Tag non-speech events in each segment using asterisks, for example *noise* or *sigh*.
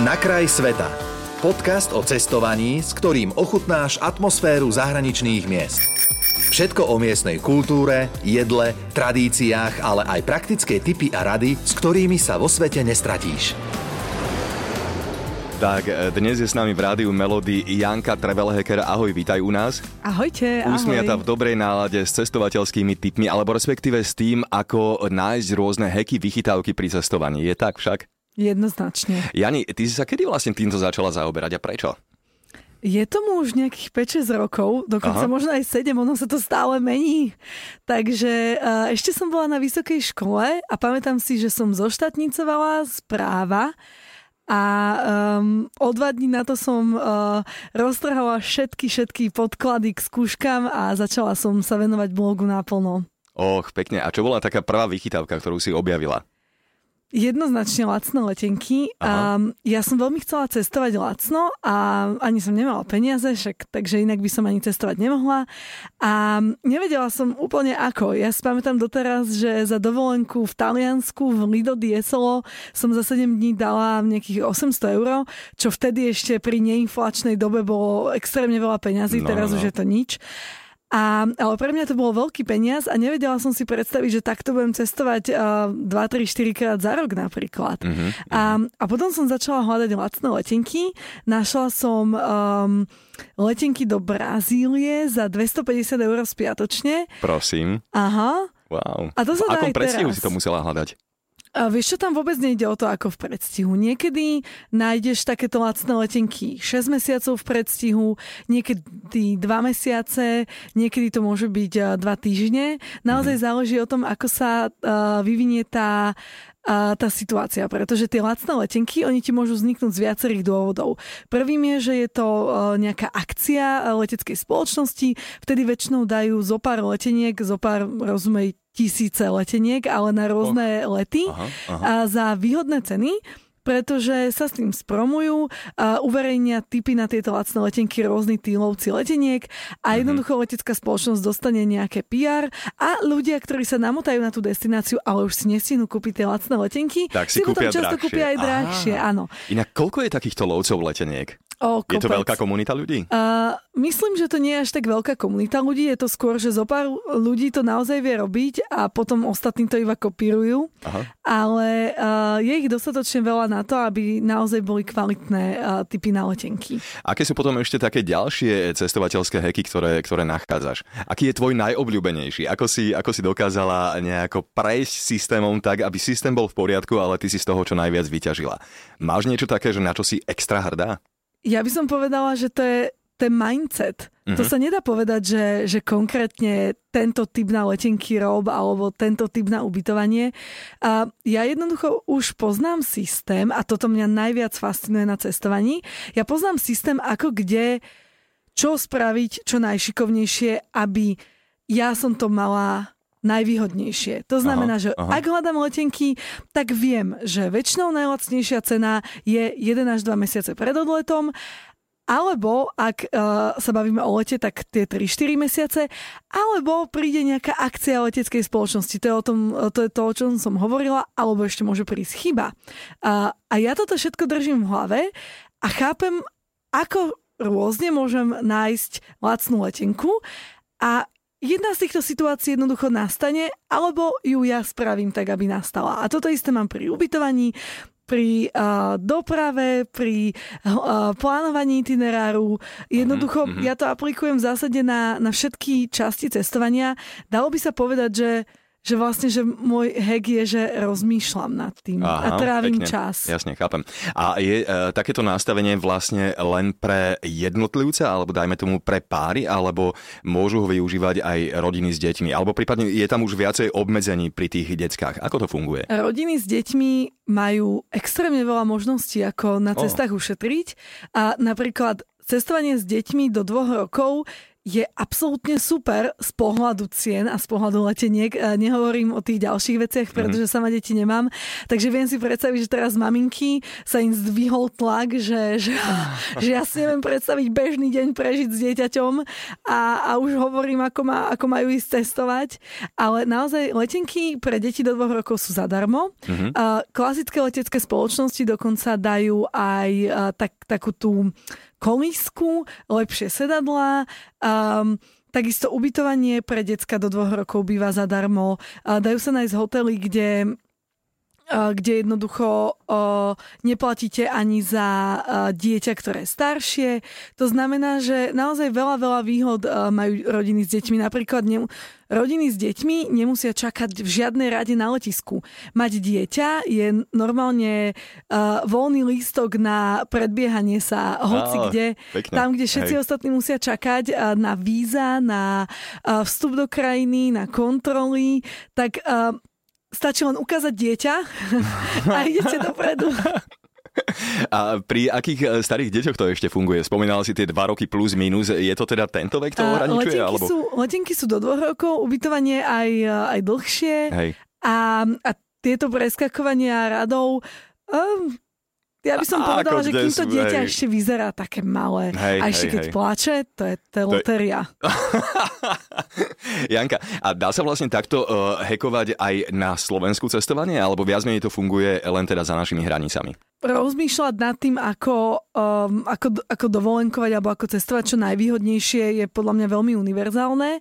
Na kraj sveta. Podcast o cestovaní, s ktorým ochutnáš atmosféru zahraničných miest. Všetko o miestnej kultúre, jedle, tradíciách, ale aj praktické tipy a rady, s ktorými sa vo svete nestratíš. Tak, e, dnes je s nami v rádiu Melody Janka Travelhacker. Ahoj, vítaj u nás. Ahojte, ahoj. Usmiata v dobrej nálade s cestovateľskými tipmi, alebo respektíve s tým, ako nájsť rôzne heky, vychytávky pri cestovaní. Je tak však? Jednoznačne. Jani, ty si sa kedy vlastne týmto začala zaoberať a prečo? Je tomu už nejakých 5-6 rokov, dokonca Aha. možno aj 7, ono sa to stále mení. Takže uh, ešte som bola na vysokej škole a pamätám si, že som zoštatnicovala správa a um, o dva dní na to som uh, roztrhala všetky, všetky podklady k skúškam a začala som sa venovať blogu naplno. Och, pekne. A čo bola taká prvá vychytávka, ktorú si objavila? Jednoznačne lacné letenky. A ja som veľmi chcela cestovať lacno a ani som nemala peniaze, však, takže inak by som ani cestovať nemohla. A nevedela som úplne ako. Ja si pamätám doteraz, že za dovolenku v Taliansku v Lido Diesolo som za 7 dní dala nejakých 800 eur, čo vtedy ešte pri neinflačnej dobe bolo extrémne veľa peňazí, no, teraz no. už je to nič. A, ale pre mňa to bolo veľký peniaz a nevedela som si predstaviť, že takto budem cestovať uh, 2, 3, 4 krát za rok napríklad. Uh-huh, uh-huh. A, a potom som začala hľadať lacné letenky. Našla som um, letenky do Brazílie za 250 eur spiatočne. Prosím. Aha. Wow. A to sa v akom predstihu si to musela hľadať? A vieš čo, tam vôbec nejde o to ako v predstihu. Niekedy nájdeš takéto lacné letenky 6 mesiacov v predstihu, niekedy 2 mesiace, niekedy to môže byť 2 týždne. Naozaj mm-hmm. záleží o tom, ako sa uh, vyvinie tá a tá situácia, pretože tie lacné letenky, oni ti môžu vzniknúť z viacerých dôvodov. Prvým je, že je to nejaká akcia leteckej spoločnosti, vtedy väčšinou dajú zo pár leteniek, zo pár, rozumej, tisíce leteniek, ale na rôzne oh. lety aha, aha. a za výhodné ceny pretože sa s tým spromujú, a uverejnia typy na tieto lacné letenky rôzni týlovci leteniek a mhm. jednoducho letecká spoločnosť dostane nejaké PR a ľudia, ktorí sa namotajú na tú destináciu, ale už si nestihnú kúpiť tie lacné letenky, tak si, si potom často drahšie. kúpia aj drahšie, áno. Inak koľko je takýchto lovcov leteniek? O, je to veľká komunita ľudí? Uh, myslím, že to nie je až tak veľká komunita ľudí. Je to skôr, že zo pár ľudí to naozaj vie robiť a potom ostatní to iba kopírujú. Aha. Ale uh, je ich dostatočne veľa na to, aby naozaj boli kvalitné uh, typy na letenky. Aké sú potom ešte také ďalšie cestovateľské heky, ktoré, ktoré nachádzaš? Aký je tvoj najobľúbenejší? Ako si, ako si dokázala nejako prejsť systémom tak, aby systém bol v poriadku, ale ty si z toho čo najviac vyťažila? Máš niečo také, že na čo si extra hrdá? Ja by som povedala, že to je ten mindset. Mm-hmm. To mhm. sa nedá povedať, že, že konkrétne tento typ na letenky rob alebo tento typ na ubytovanie. A ja jednoducho už poznám systém a toto mňa najviac fascinuje na cestovaní. Ja poznám systém, ako kde, čo spraviť čo najšikovnejšie, aby ja som to mala najvýhodnejšie. To znamená, aha, že aha. ak hľadám letenky, tak viem, že väčšinou najlacnejšia cena je 1 až 2 mesiace pred odletom, alebo ak uh, sa bavíme o lete, tak tie 3-4 mesiace, alebo príde nejaká akcia leteckej spoločnosti. To je, o tom, to je to, o čom som hovorila, alebo ešte môže prísť chyba. Uh, a ja toto všetko držím v hlave a chápem, ako rôzne môžem nájsť lacnú letenku a jedna z týchto situácií jednoducho nastane, alebo ju ja spravím tak, aby nastala. A toto isté mám pri ubytovaní, pri uh, doprave, pri uh, plánovaní itineráru. Jednoducho, mm-hmm. ja to aplikujem v zásade na, na všetky časti cestovania. Dalo by sa povedať, že že vlastne, že môj hack je, že rozmýšľam nad tým Aha, a trávim pekne. čas. Jasne, chápem. A je e, takéto nastavenie vlastne len pre jednotlivca, alebo dajme tomu pre páry, alebo môžu ho využívať aj rodiny s deťmi? Alebo prípadne je tam už viacej obmedzení pri tých deckách? Ako to funguje? Rodiny s deťmi majú extrémne veľa možností, ako na cestách oh. ušetriť. A napríklad cestovanie s deťmi do dvoch rokov je absolútne super z pohľadu cien a z pohľadu leteniek. Nehovorím o tých ďalších veciach, mhm. pretože sama deti nemám. Takže viem si predstaviť, že teraz maminky sa im zdvihol tlak, že, že, *laughs* že ja si neviem predstaviť bežný deň prežiť s dieťaťom a, a už hovorím, ako, má, ako majú ísť testovať. Ale naozaj letenky pre deti do dvoch rokov sú zadarmo. Mm-hmm. Klasické letecké spoločnosti dokonca dajú aj tak, takú tú kolísku, lepšie sedadlá, um, Takisto ubytovanie pre decka do dvoch rokov býva zadarmo. Dajú sa nájsť hotely, kde kde jednoducho neplatíte ani za dieťa, ktoré je staršie. To znamená, že naozaj veľa, veľa výhod majú rodiny s deťmi. Napríklad ne, rodiny s deťmi nemusia čakať v žiadnej rade na letisku. Mať dieťa je normálne voľný lístok na predbiehanie sa hoci kde. Pekne. Tam, kde všetci Hej. ostatní musia čakať na víza, na vstup do krajiny, na kontroly, tak stačí len ukázať dieťa a idete dopredu. A pri akých e, starých deťoch to ešte funguje? Spomínala si tie dva roky plus minus. Je to teda tento vek to ohraničuje? Letenky, alebo... sú, letenky sú do dvoch rokov, ubytovanie aj, e, aj dlhšie. Hej. A, a tieto preskakovania radov um, ja by som povedala, že kým to dieťa hej. ešte vyzerá také malé hej, a ešte hej, keď hej. plače, to je, to je loteria. *laughs* Janka, a dá sa vlastne takto uh, hekovať aj na Slovensku cestovanie, alebo viac menej to funguje len teda za našimi hranicami? Rozmýšľať nad tým, ako, um, ako, ako dovolenkovať alebo ako cestovať čo najvýhodnejšie je podľa mňa veľmi univerzálne.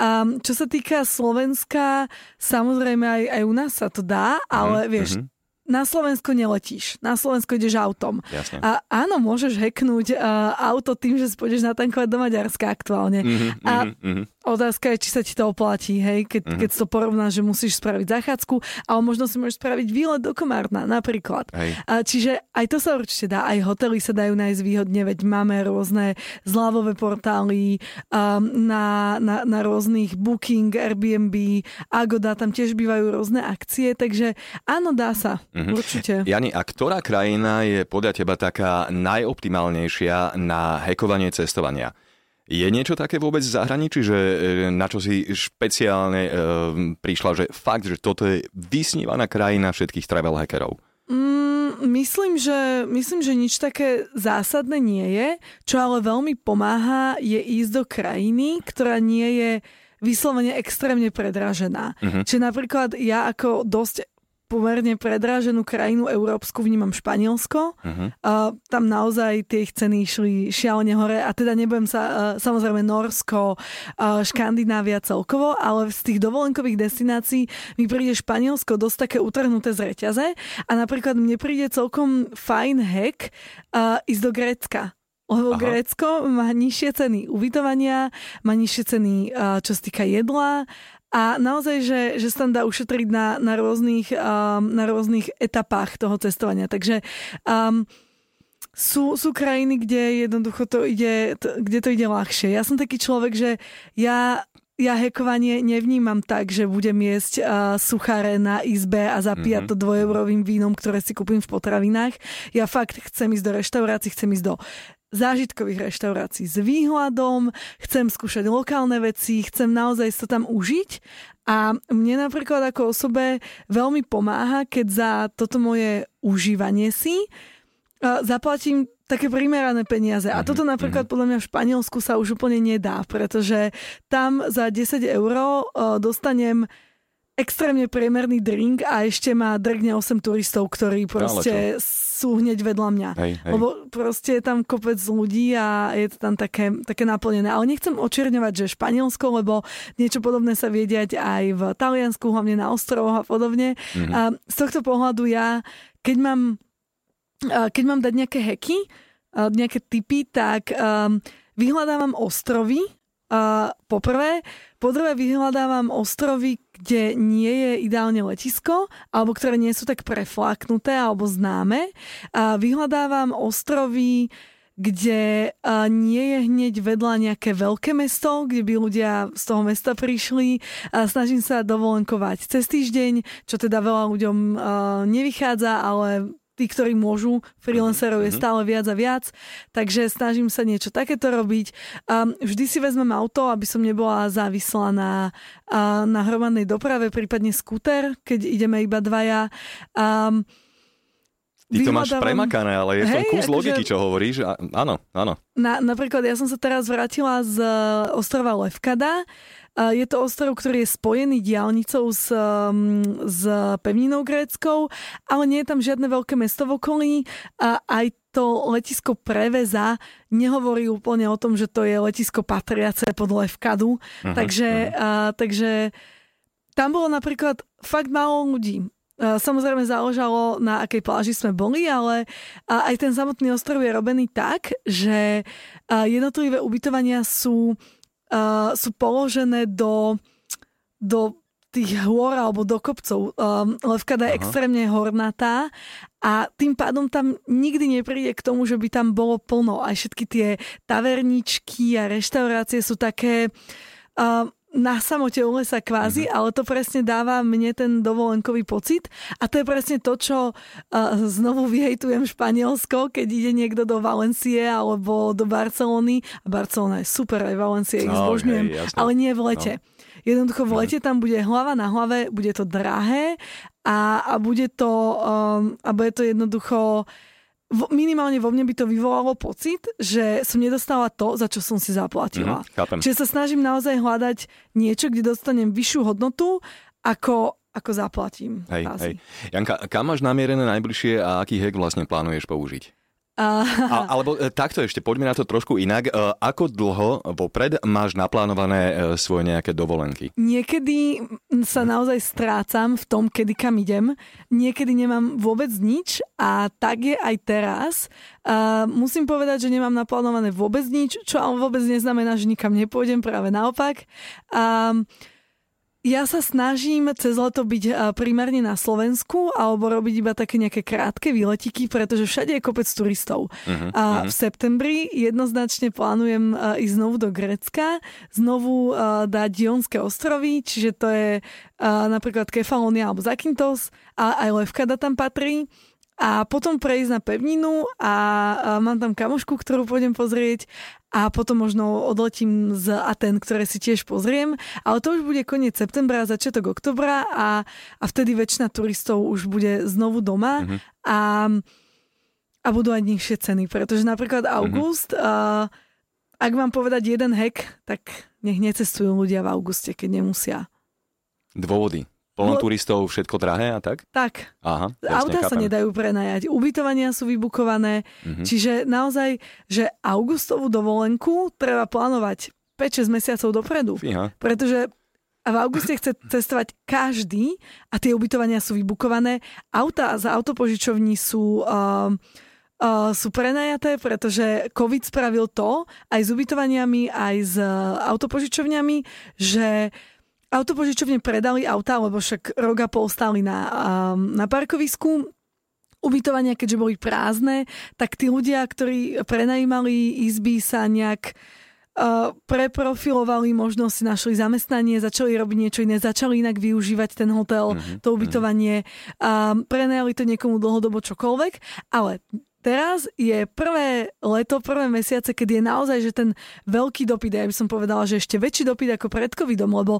Um, čo sa týka Slovenska, samozrejme aj, aj u nás sa to dá, ale mm, vieš, mm-hmm na Slovensko neletíš. Na Slovensko ideš autom. Jasne. A áno, môžeš hacknúť uh, auto tým, že pôjdeš natankovať do Maďarska aktuálne. Mm-hmm, a mm-hmm. otázka je, či sa ti to oplatí, hej, keď, mm-hmm. keď to porovnáš, že musíš spraviť zachádzku, ale možno si môžeš spraviť výlet do Komárna napríklad. Hej. A, čiže aj to sa určite dá, aj hotely sa dajú nájsť výhodne, veď máme rôzne zľavové portály um, na, na, na rôznych Booking, Airbnb, Agoda, tam tiež bývajú rôzne akcie, takže áno, dá sa. Mm-hmm. Určite. Jani, a ktorá krajina je podľa teba taká najoptimálnejšia na hekovanie cestovania? Je niečo také vôbec v zahraničí, že e, na čo si špeciálne e, prišla, že fakt, že toto je vysnívaná krajina všetkých travel hackerov? Mm, myslím, že, myslím, že nič také zásadné nie je. Čo ale veľmi pomáha, je ísť do krajiny, ktorá nie je vyslovene extrémne predražená. Uh-huh. Čiže napríklad ja ako dosť pomerne predráženú krajinu európsku, vnímam Španielsko. Uh-huh. Uh, tam naozaj tie ich ceny išli šialene hore a teda nebudem sa, uh, samozrejme Norsko, uh, Škandinávia celkovo, ale z tých dovolenkových destinácií mi príde Španielsko dosť také utrhnuté z reťaze a napríklad mne príde celkom fajn hack uh, ísť do Grécka. Lebo Aha. Grécko má nižšie ceny ubytovania, má nižšie ceny, čo sa týka jedla a naozaj, že, že sa tam dá ušetriť na, na, rôznych, um, na rôznych etapách toho cestovania. Takže um, sú, sú krajiny, kde jednoducho to ide, to, kde to ide ľahšie. Ja som taký človek, že ja ja hekovanie nevnímam tak, že budem jesť uh, suchare na izbe a zapíjať mm-hmm. to dvojeurovým vínom, ktoré si kúpim v potravinách. Ja fakt chcem ísť do reštaurácií, chcem ísť do zážitkových reštaurácií s výhľadom, chcem skúšať lokálne veci, chcem naozaj to tam užiť a mne napríklad ako osobe veľmi pomáha, keď za toto moje užívanie si zaplatím také primerané peniaze. A mhm, toto napríklad mhm. podľa mňa v Španielsku sa už úplne nedá, pretože tam za 10 eur dostanem extrémne priemerný drink a ešte má drgne 8 turistov, ktorí proste sú hneď vedľa mňa. Hej, hej. Lebo proste je tam kopec ľudí a je to tam také, také naplnené. Ale nechcem očierňovať, že Španielsko, lebo niečo podobné sa vie diať aj v Taliansku, hlavne na ostrovoch a podobne. Mm-hmm. A z tohto pohľadu ja, keď mám, keď mám dať nejaké heky, nejaké typy, tak um, vyhľadávam ostrovy, Uh, poprvé, po druhé vyhľadávam ostrovy, kde nie je ideálne letisko, alebo ktoré nie sú tak prefláknuté alebo známe. A vyhľadávam ostrovy, kde nie je hneď vedľa nejaké veľké mesto, kde by ľudia z toho mesta prišli. A snažím sa dovolenkovať cez týždeň, čo teda veľa ľuďom nevychádza, ale tí, ktorí môžu, freelancerov je Mhm. stále viac a viac, takže snažím sa niečo takéto robiť. Um, vždy si vezmem auto, aby som nebola závislá na, uh, na hromadnej doprave, prípadne skúter, keď ideme iba dvaja. Um, Ty to máš premakané, ale je v tom kus akože- logiky, čo hovoríš. A, áno, áno. Na, napríklad ja som sa teraz vrátila z e, ostrova Levkada. E, Je to ostrov, ktorý je spojený diálnicou s, um, s pevninou gréckou, ale nie je tam žiadne veľké mesto v okolí. A aj to letisko Preveza nehovorí úplne o tom, že to je letisko patriace pod Levkadu. Mhm, takže, a, takže tam bolo napríklad fakt málo ľudí. Samozrejme záležalo, na akej pláži sme boli, ale aj ten samotný ostrov je robený tak, že jednotlivé ubytovania sú, sú položené do, do tých hôr alebo do kopcov. Levkada je Aha. extrémne hornatá a tým pádom tam nikdy nepríde k tomu, že by tam bolo plno. Aj všetky tie taverničky a reštaurácie sú také... Uh, na samote u lesa kvázi, ale to presne dáva mne ten dovolenkový pocit. A to je presne to, čo uh, znovu vyhejtujem Španielsko, keď ide niekto do Valencie alebo do Barcelony. A Barcelona je super, aj Valencie ich No, zbožňujem, hej, ale nie v lete. Jednoducho v lete tam bude hlava na hlave, bude to drahé a, a bude to um, a bude to jednoducho v, minimálne vo mne by to vyvolalo pocit, že som nedostala to, za čo som si zaplatila. Chápem. Čiže sa snažím naozaj hľadať niečo, kde dostanem vyššiu hodnotu, ako, ako zaplatím. Hej, hej. Janka, kam máš namierené najbližšie a aký hack vlastne plánuješ použiť? A, alebo e, takto ešte, poďme na to trošku inak. E, Ako dlho vopred máš naplánované e, svoje nejaké dovolenky? niekedy sa naozaj strácam v tom, kedy kam idem. Niekedy nemám vôbec nič a tak je aj teraz. Musím povedať, že nemám naplánované vôbec nič, čo vôbec neznamená, že nikam nepôjdem, práve naopak. A ja sa snažím cez leto byť primárne na Slovensku alebo robiť iba také nejaké krátke výletiky, pretože všade je kopec turistov. Mhm, A mhm. v septembri jednoznačne plánujem ísť znovu do Grécka, znovu dať Dionské ostrovy, čiže to je napríklad Kefalonia alebo Zakynthos a aj Levkada tam patrí. A potom prejsť na pevninu a, a mám tam kamošku, ktorú pôjdem pozrieť a potom možno odletím z Aten, ktoré si tiež pozriem. Ale to už bude koniec septembra, začiatok oktobra a, a vtedy väčšina turistov už bude znovu doma Mhm. a, a budú aj nižšie ceny, pretože napríklad august, uh, ak mám povedať jeden hack, tak nech necestujú ľudia v auguste, keď nemusia. Dôvody. Plno No- turistov, všetko drahé a tak? Tak, Aha, autá sa nedajú prenajať, ubytovania sú vybukované, Mhm. čiže naozaj, že augustovú dovolenku treba plánovať 5-6 mesiacov dopredu, Fíha. pretože a v auguste chce cestovať každý a tie ubytovania sú vybukované. Auta za autopožičovní sú... Uh, Uh, sú prenajaté, pretože COVID spravil to aj s ubytovaniami, aj s uh, autopožičovňami, že autopožičovne predali auta, lebo však rok a pol stáli na, na parkovisku. Ubytovania, keďže boli prázdne, tak tí ľudia, ktorí prenajímali izby, sa nejak uh, preprofilovali, možno si našli zamestnanie, začali robiť niečo iné, začali inak využívať ten hotel, Mhm, to ubytovanie, um, prenajali to niekomu dlhodobo čokoľvek, ale teraz je prvé leto, prvé mesiace, keď je naozaj, že ten veľký dopyt, ja by som povedala, že ešte väčší dopyt ako pred covidom, lebo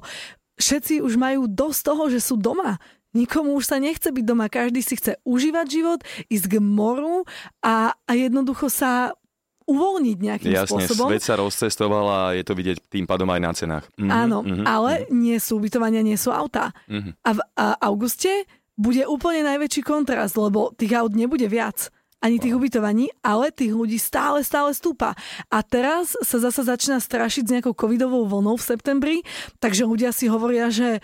všetci už majú dosť toho, že sú doma. Nikomu už sa nechce byť doma, každý si chce užívať život, ísť k moru a, a jednoducho sa uvoľniť nejakým Jasne, spôsobom. svet sa rozcestoval a je to vidieť tým pádom aj na cenách. Mhm, Áno, mhm, ale nie sú ubytovania, nie sú autá. mhm. A v a auguste bude úplne najväčší kontrast, lebo tých aut nebude viac ani tých ubytovaní, ale tých ľudí stále, stále stúpa. A teraz sa zasa začína strašiť s nejakou covidovou vlnou v septembri, takže ľudia si hovoria, že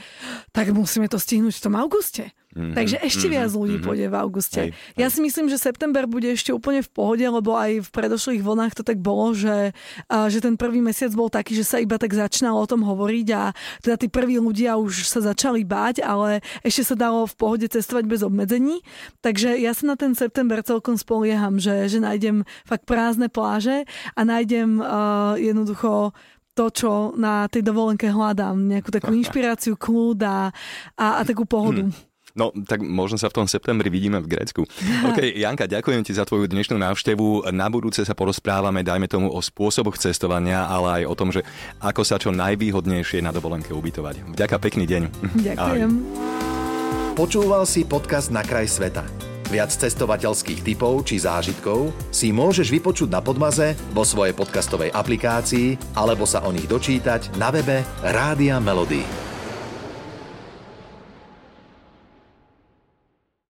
tak musíme to stihnúť v tom auguste. Mhm, Takže ešte mhm, viac ľudí mhm. pôjde v auguste. Hej, Ja si myslím, že september bude ešte úplne v pohode, lebo aj v predošlých vlnách to tak bolo, že, a, že ten prvý mesiac bol taký, že sa iba tak začínalo o tom hovoriť a teda tí prví ľudia už sa začali báť, ale ešte sa dalo v pohode cestovať bez obmedzení. Takže ja sa na ten september celkom spolieham, že, že nájdem fakt prázdne pláže a nájdem uh, jednoducho to, čo na tej dovolenke hľadám. Nejakú takú *laughs* inšpiráciu, kľud a, a, a takú pohodu. No, tak možno sa v tom septembri vidíme v Grécku. *laughs* OK, Janka, ďakujem ti za tvoju dnešnú návštevu. Na budúce sa porozprávame, dajme tomu, o spôsoboch cestovania, ale aj o tom, že ako sa čo najvýhodnejšie na dovolenke ubytovať. Vďaka, pekný deň. Ďakujem. Ahoj. Počúval si podcast Na kraj sveta. Viac cestovateľských typov či zážitkov si môžeš vypočuť na Podmaze vo svojej podcastovej aplikácii alebo sa o nich dočítať na webe Rádia Melody.